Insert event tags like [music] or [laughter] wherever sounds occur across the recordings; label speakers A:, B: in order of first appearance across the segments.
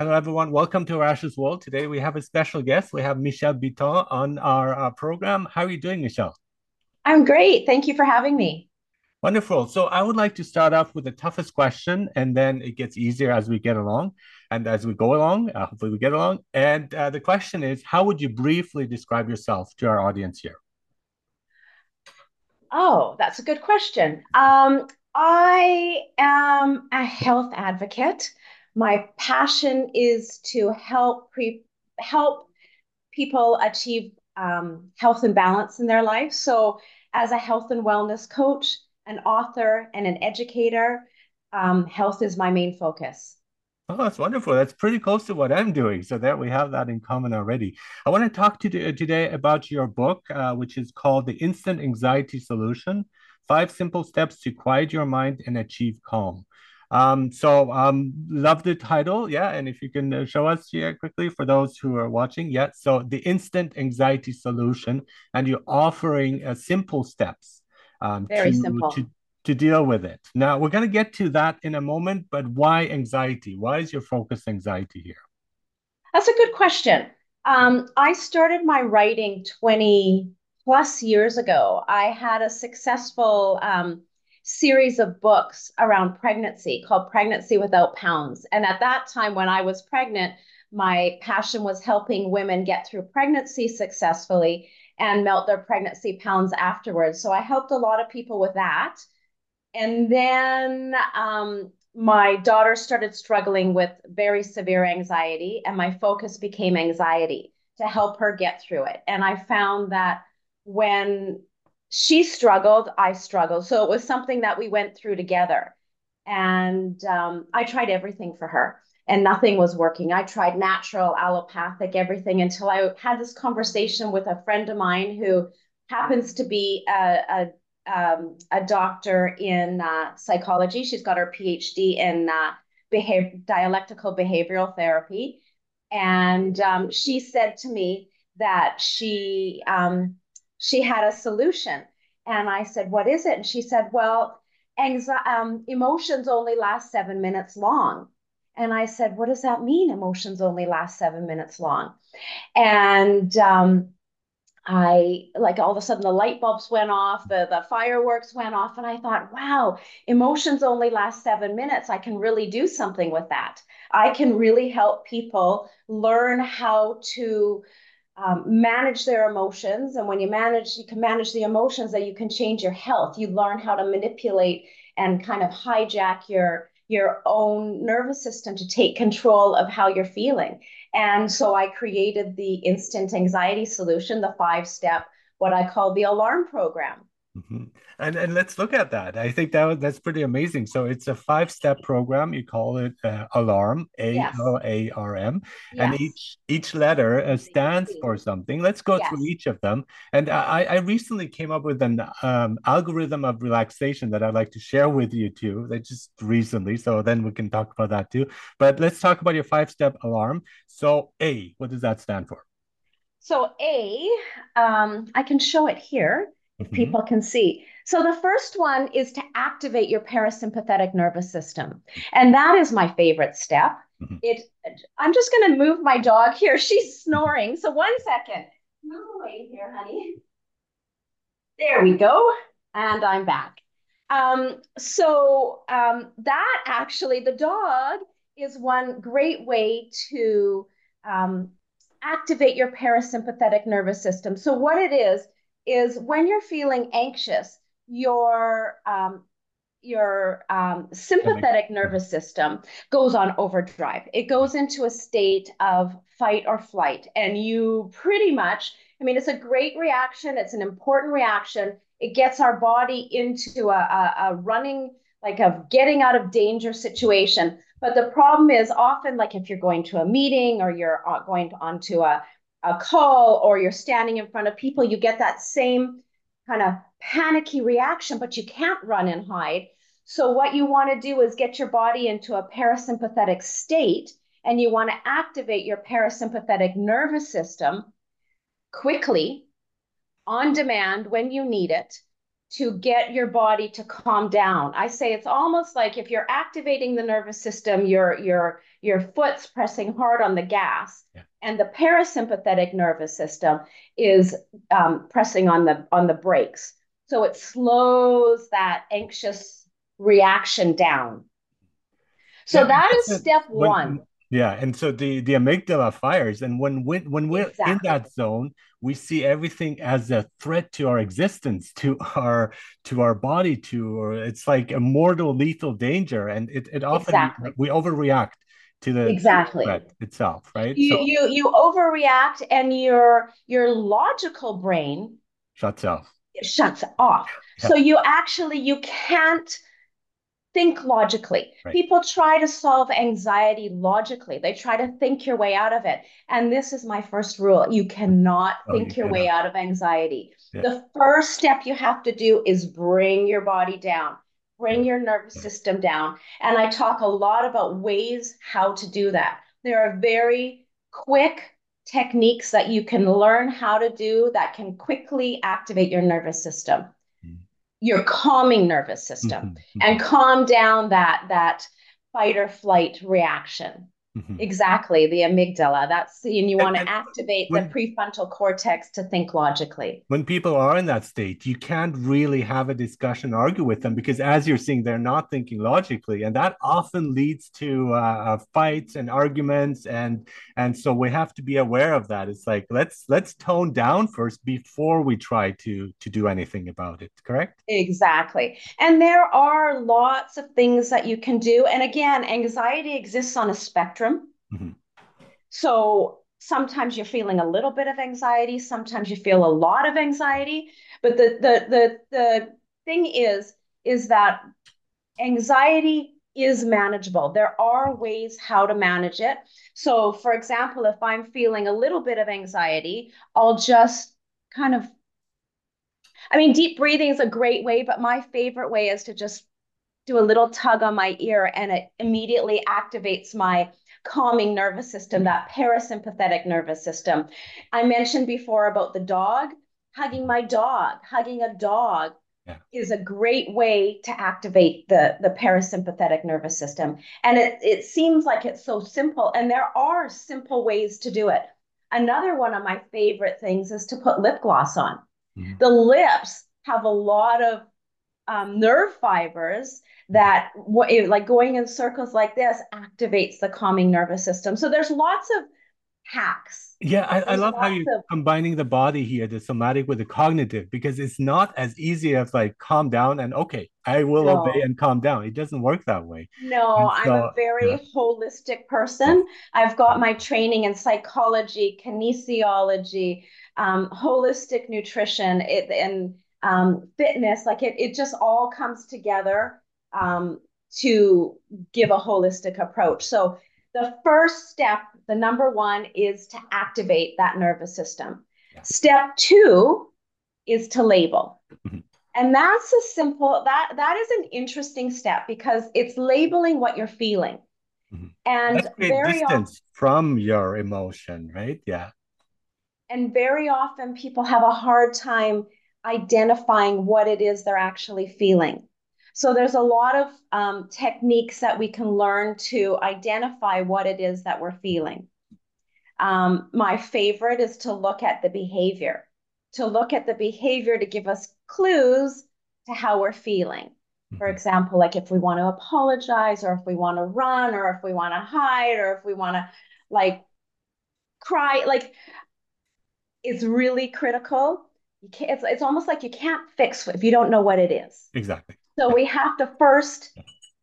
A: Hello, everyone. Welcome to Arash's World. Today we have a special guest. We have Michelle Biton on our uh, program. How are you doing, Michelle?
B: I'm great. Thank you for having me.
A: Wonderful. So I would like to start off with the toughest question, and then it gets easier as we get along and as we go along. Uh, hopefully, we get along. And uh, the question is, how would you briefly describe yourself to our audience here?
B: Oh, that's a good question. Um, I am a health advocate. My passion is to help pre- help people achieve um, health and balance in their life. So, as a health and wellness coach, an author, and an educator, um, health is my main focus.
A: Oh, that's wonderful. That's pretty close to what I'm doing. So there we have that in common already. I want to talk to you today about your book, uh, which is called The Instant Anxiety Solution: Five Simple Steps to Quiet Your Mind and Achieve Calm. Um, so um, love the title, yeah. And if you can uh, show us here quickly for those who are watching, yeah. So the instant anxiety solution, and you're offering uh, simple steps um,
B: Very
A: to
B: simple.
A: to to deal with it. Now we're going to get to that in a moment, but why anxiety? Why is your focus anxiety here?
B: That's a good question. Um, I started my writing 20 plus years ago. I had a successful um, series of books around pregnancy called Pregnancy Without Pounds. And at that time, when I was pregnant, my passion was helping women get through pregnancy successfully and melt their pregnancy pounds afterwards. So I helped a lot of people with that. And then um, my daughter started struggling with very severe anxiety, and my focus became anxiety to help her get through it. And I found that when she struggled, I struggled. So it was something that we went through together. And um, I tried everything for her, and nothing was working. I tried natural, allopathic, everything until I had this conversation with a friend of mine who happens to be a, a um, a doctor in uh, psychology. She's got her PhD in uh, behavior, dialectical behavioral therapy. And um, she said to me that she um, she had a solution. And I said, "What is it?" And she said, "Well, anxi- um, emotions only last seven minutes long." And I said, "What does that mean? Emotions only last seven minutes long?" And um, I like all of a sudden the light bulbs went off, the, the fireworks went off, and I thought, wow, emotions only last seven minutes. I can really do something with that. I can really help people learn how to um, manage their emotions. And when you manage, you can manage the emotions that you can change your health. You learn how to manipulate and kind of hijack your your own nervous system to take control of how you're feeling. And so I created the instant anxiety solution, the five step, what I call the alarm program.
A: Mhm. And and let's look at that. I think that that's pretty amazing. So it's a five-step program. You call it uh, ALARM, A
B: Yes.
A: L A R M, and each each letter uh, stands for something. Let's go through each of them. And I I recently came up with an um, algorithm of relaxation that I'd like to share with you too. That just recently, so then we can talk about that too. But let's talk about your five-step alarm. So A, what does that stand for?
B: So A, um, I can show it here if
A: Mhm.
B: people can see. So the first one is to activate your parasympathetic nervous system. And that is my favorite step.
A: Mhm.
B: It I'm just going to move my dog here. She's snoring. So one second. Move away here, honey. There we go. And I'm back. Um, so um, that actually, the dog is one great way to um, activate your parasympathetic nervous system. So what it is is when you're feeling anxious, your um, your um, sympathetic nervous system goes on overdrive. It goes into a state of fight or flight, and you pretty much, I mean, it's a great reaction. It's an important reaction. It gets our body into a, a, a running, like a getting out of danger situation. But the problem is often, like if you're going to a meeting or you're uh, going onto a, a call or you're standing in front of people, you get that same kind of panicky reaction, but you can't run and hide. So, what you want to do is get your body into a parasympathetic state, and you want to activate your parasympathetic nervous system quickly, on demand, when you need it. to get your body to calm down. I say it's almost like if you're activating the nervous system, your your your foot's pressing hard on the gas, yeah. And the parasympathetic nervous system is um, pressing on the on the brakes. So it slows that anxious reaction down. So yeah, that is step
A: when,
B: one.
A: Yeah, and so the the amygdala fires, and when when when we're exactly. in that zone, we see everything as a threat to our existence, to our to our body, to or it's like a mortal, lethal danger, and it it often exactly. we overreact to the
B: exactly
A: itself, right?
B: You so, you you overreact, and your your logical brain
A: shuts off.
B: Shuts off. Yeah. So you actually you can't think logically. Right. People try to solve anxiety logically. They try to think your way out of it. And this is my first rule. You cannot oh, think you your cannot. way out of anxiety. Yeah. The first step you have to do is bring your body down. Bring your nervous system down. And I talk a lot about ways how to do that. There are very quick techniques that you can learn how to do that can quickly activate your nervous system your calming nervous system mm-hmm, mm-hmm. and calm down that that fight or flight reaction Mm-hmm. Exactly, the amygdala. That's and you want to activate when, the prefrontal cortex to think logically.
A: When people are in that state, you can't really have a discussion, argue with them because, as you're seeing, they're not thinking logically, and that often leads to uh, uh, fights and arguments. And and so we have to be aware of that. It's like let's let's tone down first before we try to to do anything about it. Correct?
B: Exactly. And there are lots of things that you can do. And again, anxiety exists on a spectrum spectrum. Mm-hmm. So sometimes you're feeling a little bit of anxiety, sometimes you feel a lot of anxiety. But the the the the thing is, is that anxiety is manageable. There are ways how to manage it. So, for example, if I'm feeling a little bit of anxiety, I'll just kind of I mean, deep breathing is a great way, but my favorite way is to just do a little tug on my ear and it immediately activates my calming nervous system, that parasympathetic nervous system. I mentioned before about the dog, hugging my dog, hugging a dog. Yeah. is a great way to activate the, the parasympathetic nervous system. And it, it seems like it's so simple, and there are simple ways to do it. Another one of my favorite things is to put lip gloss on. Mm-hmm. The lips have a lot of um, nerve fibers that like going in circles like this activates the calming nervous system. So there's lots of hacks.
A: Yeah, I, I love how you're of... combining the body here, the somatic with the cognitive, because it's not as easy as like calm down and okay, I will no. obey and calm down. It doesn't work that way.
B: No, so, I'm a very yeah. holistic person. I've got my training in psychology, kinesiology, um, holistic nutrition, it, and um, fitness. Like it, it just all comes together um, to give a holistic approach. So the first step, the number one, is to activate that nervous system. Yeah. Step two is to label. Mm-hmm. And that's a simple that that is an interesting step because it's labeling what you're feeling. Mm-hmm. And that's very
A: distance often, from your emotion, right? Yeah.
B: And very often people have a hard time identifying what it is they're actually feeling. So there's a lot of um, techniques that we can learn to identify what it is that we're feeling. Um, my favorite is to look at the behavior, to look at the behavior to give us clues to how we're feeling. For mm-hmm. example, like if we want to apologize, or if we want to run, or if we want to hide, or if we want to like cry, like it's really critical. You can't, it's, it's almost like you can't fix if you don't know what it is.
A: Exactly.
B: So we have to first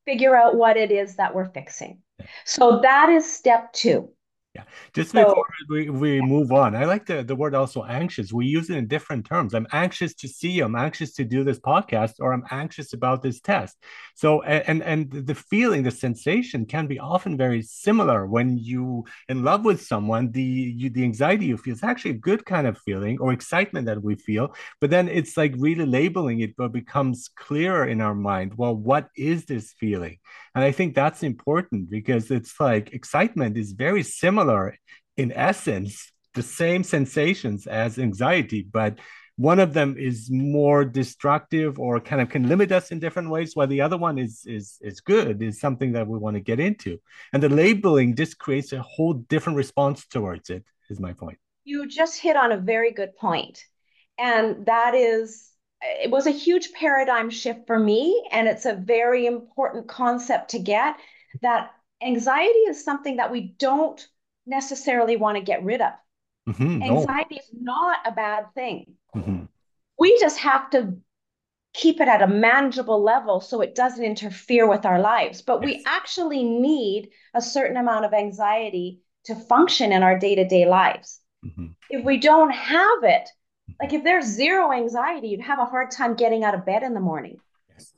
B: figure out what it is that we're fixing. So that is step two.
A: Yeah. Just so, before we, we move on, I like the, the word also anxious. We use it in different terms. I'm anxious to see you. I'm anxious to do this podcast, or I'm anxious about this test. So, and and the feeling, the sensation can be often very similar when you in love with someone. The you, the anxiety you feel is actually a good kind of feeling or excitement that we feel. But then it's like really labeling it, but becomes clearer in our mind. Well, what is this feeling? And I think that's important because it's like excitement is very similar in essence, the same sensations as anxiety, but one of them is more destructive or kind of can limit us in different ways while the other one is is is good is something that we want to get into. And the labeling just creates a whole different response towards it is my point.
B: You just hit on a very good point and that is it was a huge paradigm shift for me and it's a very important concept to get that anxiety is something that we don't necessarily want to get rid of mm-hmm, anxiety no. is not a bad thing mm-hmm. we just have to keep it at a manageable level so it doesn't interfere with our lives but yes. we actually need a certain amount of anxiety to function in our day-to-day lives mm-hmm. if we don't have it like if there's zero anxiety, you'd have a hard time getting out of bed in the morning.
A: Yes.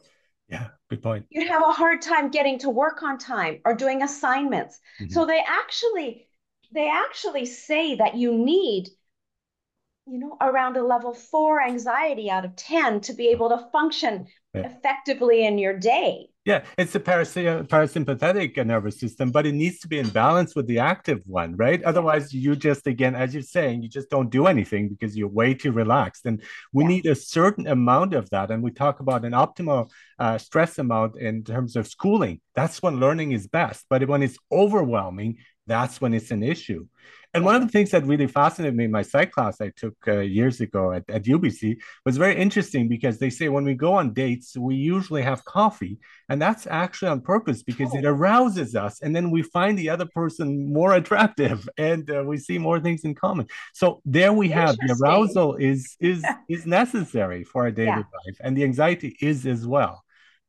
A: Yeah, good point.
B: You'd have a hard time getting to work on time or doing assignments. Mm-hmm. So they actually they actually say that you need you know around a level 4 anxiety out of 10 to be able to function yeah. effectively in your day.
A: Yeah, it's the parasympathetic nervous system, but it needs to be in balance with the active one, right? Otherwise, you just, again, as you're saying, you just don't do anything because you're way too relaxed. And we yeah. need a certain amount of that. And we talk about an optimal uh, stress amount in terms of schooling. That's when learning is best. But when it's overwhelming, that's when it's an issue. And one of the things that really fascinated me in my psych class I took uh, years ago at, at UBC was very interesting because they say when we go on dates, we usually have coffee. And that's actually on purpose because oh. it arouses us. And then we find the other person more attractive [laughs] and uh, we see more things in common. So there we have the arousal is, is, [laughs] is necessary for our daily yeah. life. And the anxiety is as well.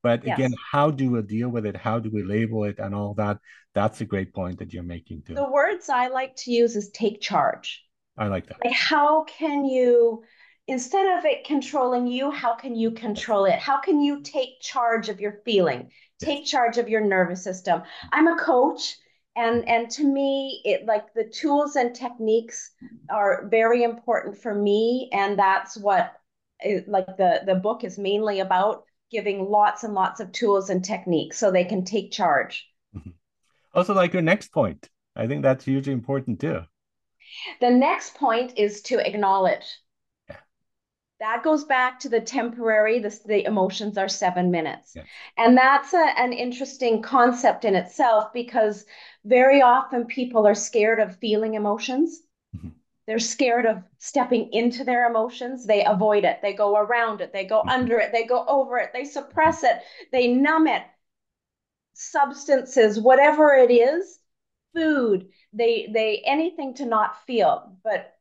A: But yes. again, how do we deal with it? How do we label it and all that? That's a great point that you're making too.
B: The words I like to use is take charge.
A: I like that.
B: Like how can you instead of it controlling you, how can you control it? How can you take charge of your feeling? Take charge of your nervous system. I'm a coach and and to me it like the tools and techniques are very important for me and that's what it, like the the book is mainly about giving lots and lots of tools and techniques so they can take charge. Mm-hmm.
A: Also, like your next point, I think that's hugely important too.
B: The next point is to acknowledge. Yeah. That goes back to the temporary, the, the emotions are seven minutes. Yeah. And that's a, an interesting concept in itself because very often people are scared of feeling emotions. They're scared of stepping into their emotions. They avoid it. They go around it. They go mm-hmm. under it. They go over it. They suppress it. They numb it. Substances, whatever it is, food, they they anything to not feel. But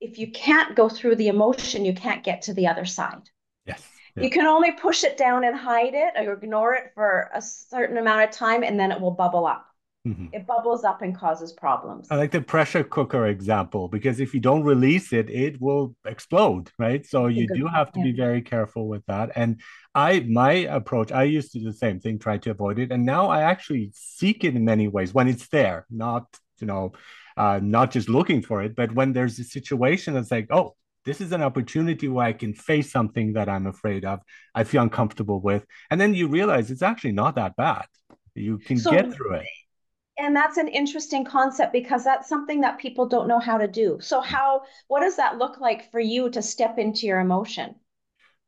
B: if you can't go through the emotion, you can't get to the other side.
A: Yes.
B: Yeah. You can only push it down and hide it or ignore it for a certain amount of time and then it will bubble up. Mm-hmm. It bubbles up and causes problems.
A: I like the pressure cooker example because if you don't release it, it will explode, right? So you do have to yeah. be very careful with that. And I, my approach, I used to do the same thing, try to avoid it, and now I actually seek it in many ways when it's there, not you know, uh, not just looking for it, but when there's a situation that's like, oh, this is an opportunity where I can face something that I'm afraid of, I feel uncomfortable with, and then you realize it's actually not that bad. You can so, get through it
B: and that's an interesting concept because that's something that people don't know how to do. So how what does that look like for you to step into your emotion?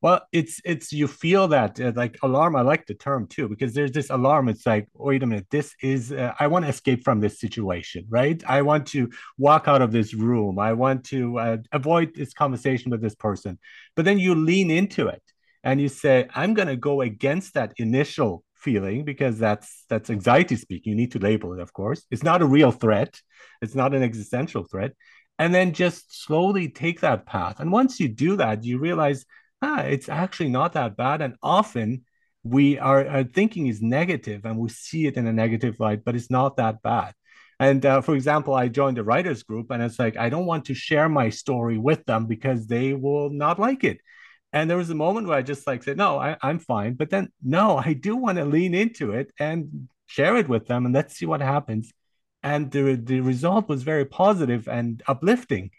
A: Well it's it's you feel that uh, like alarm i like the term too because there's this alarm. It's like wait a minute this is uh, i want to escape from this situation right? I want to walk out of this room. I want to uh, avoid this conversation with this person. But then you lean into it and you say i'm going to go against that initial feeling because that's that's anxiety speaking. You need to label it of course. It's not a real threat. It's not an existential threat. And then just slowly take that path. And once you do that you realize ah it's actually not that bad. And often we are our thinking is negative and we see it in a negative light but it's not that bad. And uh, for example i joined the writers group and it's like i don't want to share my story with them because they will not like it and there was a moment where I just like said, no, I, I'm fine. But then, no, I do want to lean into it and share it with them and let's see what happens. And the, the result was very positive and uplifting.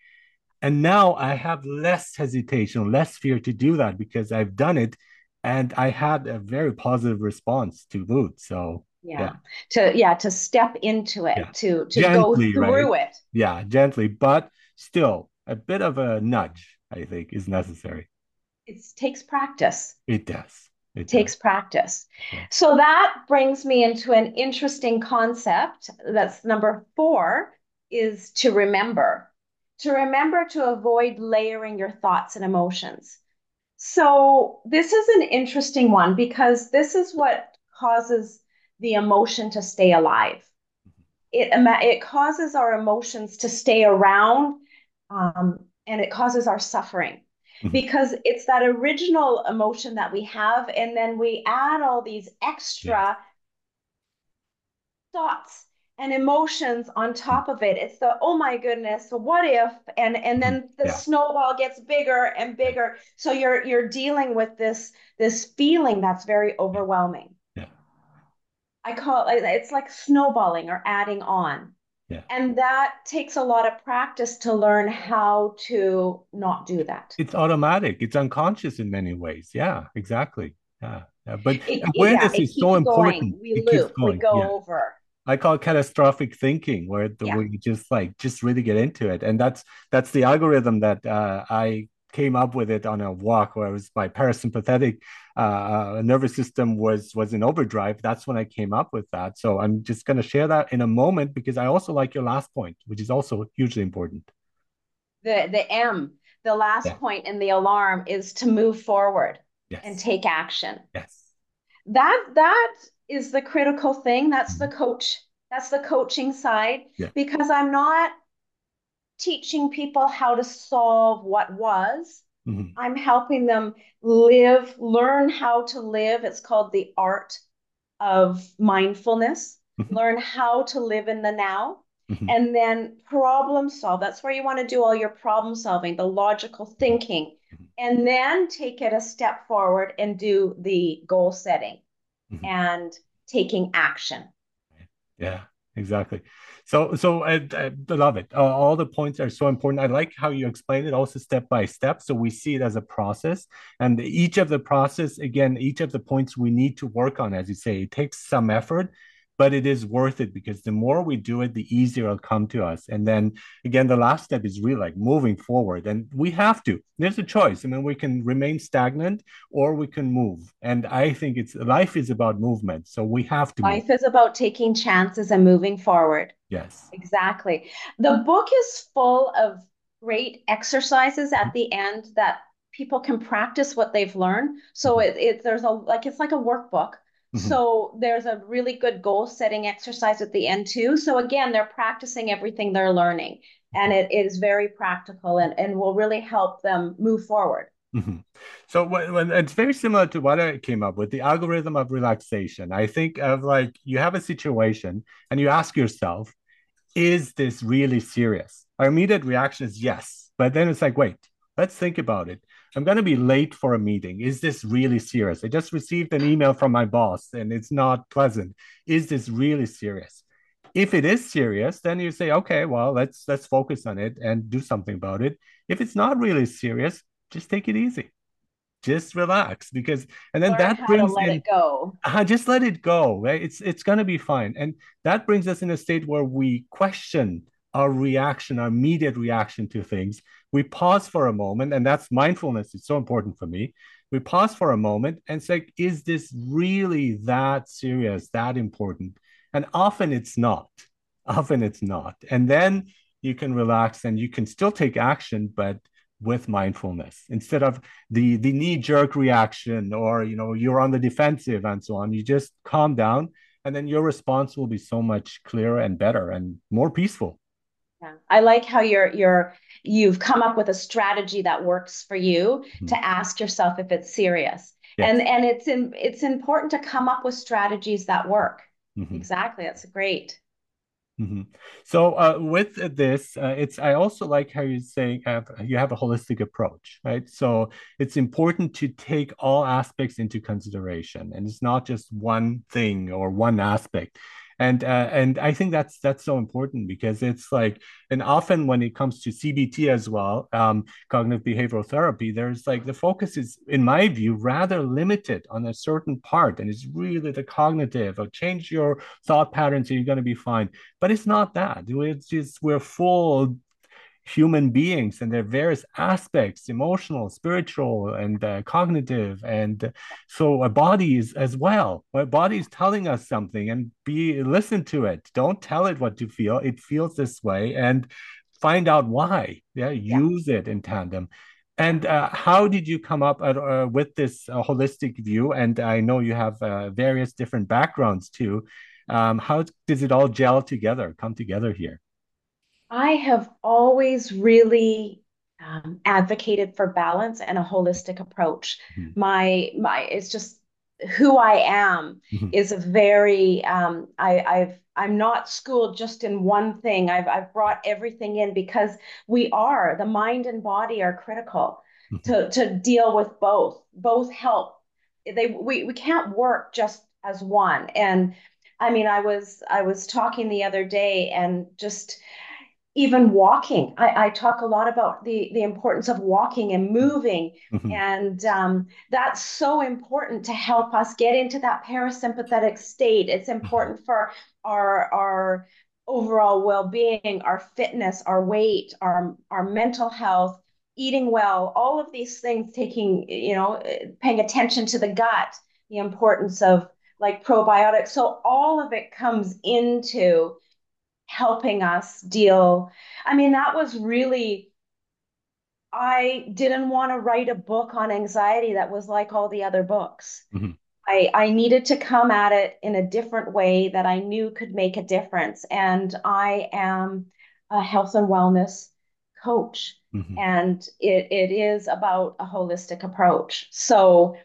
A: And now I have less hesitation, less fear to do that because I've done it and I had a very positive response to boot. So
B: yeah. yeah. To yeah, to step into it, yeah. to to gently, go through right? it.
A: Yeah, gently, but still a bit of a nudge I think, is necessary.
B: It takes practice.
A: It does.
B: It takes does. practice. Yeah. So that brings me into an interesting concept. That's number four is to remember. To remember to avoid layering your thoughts and emotions. So this is an interesting one because this is what causes the emotion to stay alive. It, it causes our emotions to stay around um, and it causes our suffering mm-hmm. because it's that original emotion that we have and then we add all these extra yeah. thoughts and emotions on top of it. It's the oh my goodness what if? And and then mm-hmm. the yeah. snowball gets bigger and bigger. So you're you're dealing with this this feeling that's very overwhelming.
A: Yeah.
B: I call it it's like snowballing or adding on
A: yeah.
B: And that takes a lot of practice to learn how to not do that.
A: It's automatic. It's unconscious in many ways. Yeah, exactly. Yeah. yeah. But it, awareness yeah, is so important.
B: Going. We it loop, we go yeah. over.
A: I call it catastrophic thinking, where the, yeah. where you just like just really get into it, and that's that's the algorithm that uh, I came up with it on a walk where it was my parasympathetic uh, uh, nervous system was was in overdrive. That's when I came up with that. So I'm just going to share that in a moment because I also like your last point, which is also hugely important.
B: The the M, the last yeah. point in the alarm is to move forward
A: yes.
B: and take action.
A: Yes.
B: That that is the critical thing. That's mm-hmm. the coach. That's the coaching side
A: yeah.
B: because I'm not teaching people how to solve what was.
A: Mm-hmm.
B: I'm helping them live, learn how to live. It's called the art of mindfulness. Mm-hmm. Learn how to live in the now. Mm-hmm. And then problem solve. That's where you want to do all your problem solving, the logical thinking, mm-hmm. and then take it a step forward and do the goal setting mm-hmm. and taking action.
A: Yeah, exactly. So, so I, I love it. Uh, all the points are so important. I like how you explain it also step by step. So we see it as a process, and each of the process, again, each of the points we need to work on, as you say, it takes some effort, but it is worth it because the more we do it, the easier it'll come to us. And then again, the last step is really like moving forward. And we have to. There's a choice. I mean, we can remain stagnant or we can move. And I think it's life is about movement. So we have to.
B: Life move. is about taking chances and moving forward.
A: Yes.
B: Exactly. The book is full of great exercises at the end that people can practice what they've learned. So mm-hmm. it, it there's a like it's like a workbook Mm-hmm. So there's a really good goal setting exercise at the end too. So again, they're practicing everything they're learning and it is very practical and, and will really help them move forward.
A: Mm-hmm. So when, when, it's very similar to what I came up with the algorithm of relaxation. I think of like you have a situation and you ask yourself, is this really serious? Our immediate reaction is yes, but then it's like, wait, let's think about it. I'm going to be late for a meeting. Is this really serious? I just received an email from my boss and it's not pleasant. Is this really serious? If it is serious, then you say, okay, well, let's let's focus on it and do something about it. If it's not really serious, just take it easy. Just relax because and then Learn that brings
B: let
A: in,
B: it go.
A: Uh, just let it go, right? It's it's gonna be fine. And that brings us in a state where we question our reaction, our immediate reaction to things. We pause for a moment, and that's mindfulness. It's so important for me. We pause for a moment and say, is this really that serious, that important? And often it's not. [laughs] Often it's not. And then you can relax and you can still take action, but with mindfulness instead of the the knee jerk reaction or you know you're on the defensive and so on you just calm down and then your response will be so much clearer and better and more peaceful
B: yeah. I like how you're you're you've come up with a strategy that works for you mm-hmm. to ask yourself if it's serious. Yes. And and it's in, it's important to come up with strategies that work. Mm-hmm. Exactly. That's great.
A: Mm-hmm. So uh, with this, uh, it's I also like how you're saying uh, you have a holistic approach, right? So it's important to take all aspects into consideration, and it's not just one thing or one aspect and uh, and I think that's that's so important because it's like and often when it comes to CBT as well, um, cognitive behavioral therapy, there's like the focus is in my view rather limited on a certain part, and it's really the cognitive or change your thought patterns, and you're going to be fine. But it's not that. It's just we're full human beings and their various aspects emotional spiritual and uh, cognitive and so our bodies as well. Our body is telling us something and be listen to it. Don't tell it what to feel. It feels this way and find out why. Yeah, yeah. use it in tandem. And uh, how did you come up at, uh, with this uh, holistic view? And i know you have uh, various different backgrounds too. Um, how does it all gel together come together here
B: I have always really um, advocated for balance and a holistic approach. Mm-hmm. My my it's just who I am mm-hmm. is a very um, I, I've I'm not schooled just in one thing. I've I've brought everything in because we are the mind and body are critical mm-hmm. to to deal with both. Both help. They we we can't work just as one. And I mean, I was I was talking the other day and just even walking. I, I, talk a lot about the, the importance of walking and moving. Mm-hmm. And um, that's so important to help us get into that parasympathetic state. It's mm-hmm. important for our, our overall well-being, our fitness, our weight, our, our mental health, eating well, all of these things taking, you know, paying attention to the gut, the importance of like probiotics. So all of it comes into helping us deal. I mean, that was really, I didn't want to write a book on anxiety that was like all the other books. Mm-hmm. I, I needed to come at it in a different way that I knew could make a difference. And I am a health and wellness coach. Mm-hmm. And it, it is about a holistic approach. So,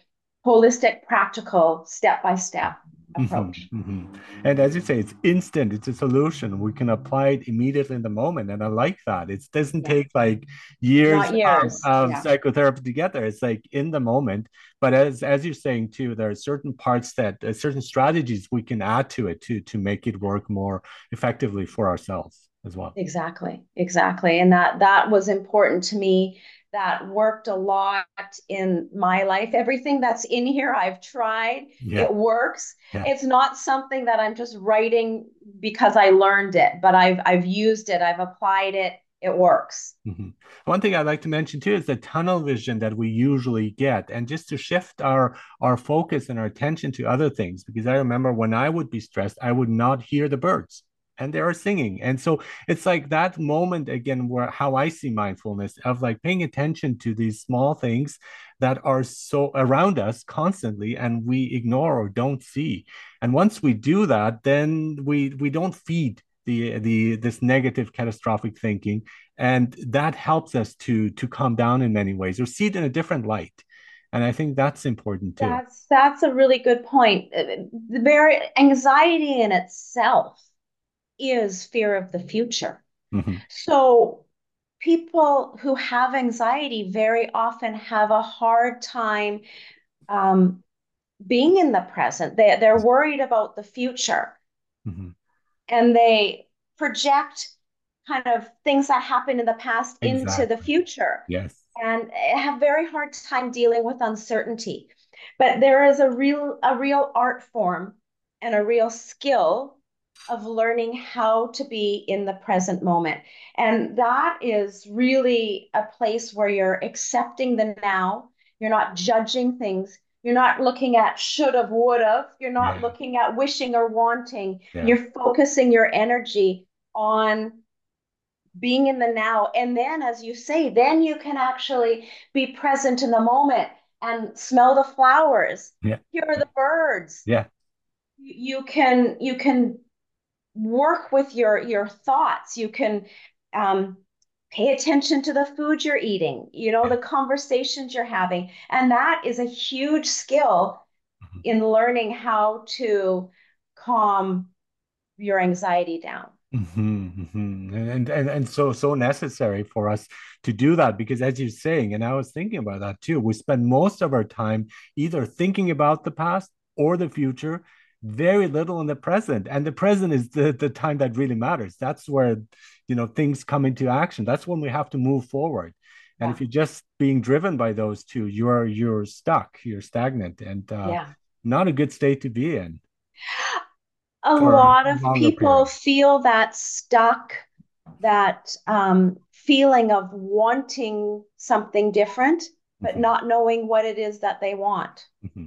B: holistic, practical, step by step approach. Mm-hmm,
A: mm-hmm. And as you say, it's instant. It's a solution. We can apply it immediately in the moment, and I like that. It doesn't yeah. take like years, years. of, of yeah. psychotherapy together. It's like in the moment. But as as you're saying too, there are certain parts that uh, certain strategies we can add to it to to make it work more effectively for ourselves as well.
B: Exactly, exactly, and that that was important to me that worked a lot in my life. Everything that's in here, I've tried. Yeah. It works. Yeah. It's not something that I'm just writing because I learned it, but I've I've used it. I've applied it. It works.
A: Mm-hmm. One thing I'd like to mention too is the tunnel vision that we usually get, and just to shift our our focus and our attention to other things. Because I remember when I would be stressed, I would not hear the birds and they are singing. And so it's like that moment again where how i see mindfulness of like paying attention to these small things that are so around us constantly and we ignore or don't see. And once we do that then we we don't feed the the this negative catastrophic thinking. And that helps us to to calm down in many ways or see it in a different light. And i think that's important too.
B: That's that's a really good point. The very anxiety in itself is fear of the future. Mm-hmm. So people who have anxiety very often have a hard time um, being in the present. They, they're worried about the future. Mm-hmm. And they project kind of things that happened in the past exactly. into the future.
A: Yes.
B: And have very hard time dealing with uncertainty. But there is a real a real art form and a real skill of learning how to be in the present moment. And that is really a place where you're accepting the now. You're not judging things. You're not looking at should have, would have. You're not yeah. looking at wishing or wanting. Yeah. You're focusing your energy on being in the now. And then, as you say, then you can actually be present in the moment and smell the flowers,
A: yeah.
B: hear the birds.
A: Yeah.
B: You can you can work with your your thoughts you can um, pay attention to the food you're eating you know the conversations you're having and that is a huge skill mm-hmm. in learning how to calm your anxiety down
A: mm-hmm, mm-hmm. And, and and so so necessary for us to do that because as you're saying and i was thinking about that too we spend most of our time either thinking about the past or the future very little in the present and the present is the, the time that really matters that's where you know things come into action that's when we have to move forward and yeah. if you're just being driven by those two you're you're stuck you're stagnant and uh, yeah. not a good state to be in
B: a lot of people period. feel that stuck that um, feeling of wanting something different, but mm-hmm. not knowing what it is that they want. Mm-hmm.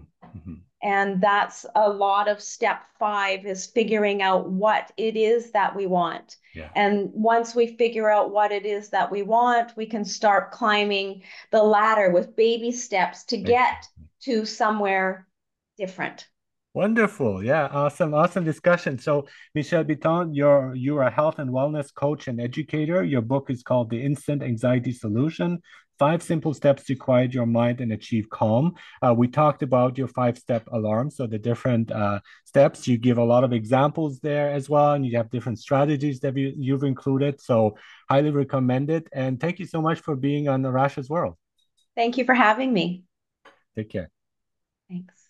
B: And that's a lot of step five is figuring out what it is that we want. Yeah. And once we figure out what it is that we want, we can start climbing the ladder with baby steps to get to somewhere different.
A: Wonderful. Yeah, awesome, awesome discussion. So, Michelle Biton, you're you're a health and wellness coach and educator. Your book is called The Instant Anxiety Solution: Five Simple Steps to Quiet Your Mind and Achieve Calm. Uh, we talked about your five-step alarm, so the different uh, steps. You give a lot of examples there as well, and you have different strategies that you, you've included. So, highly recommend it. And thank you so much for being on Arash's World.
B: Thank you for having me.
A: Take care.
B: Thanks.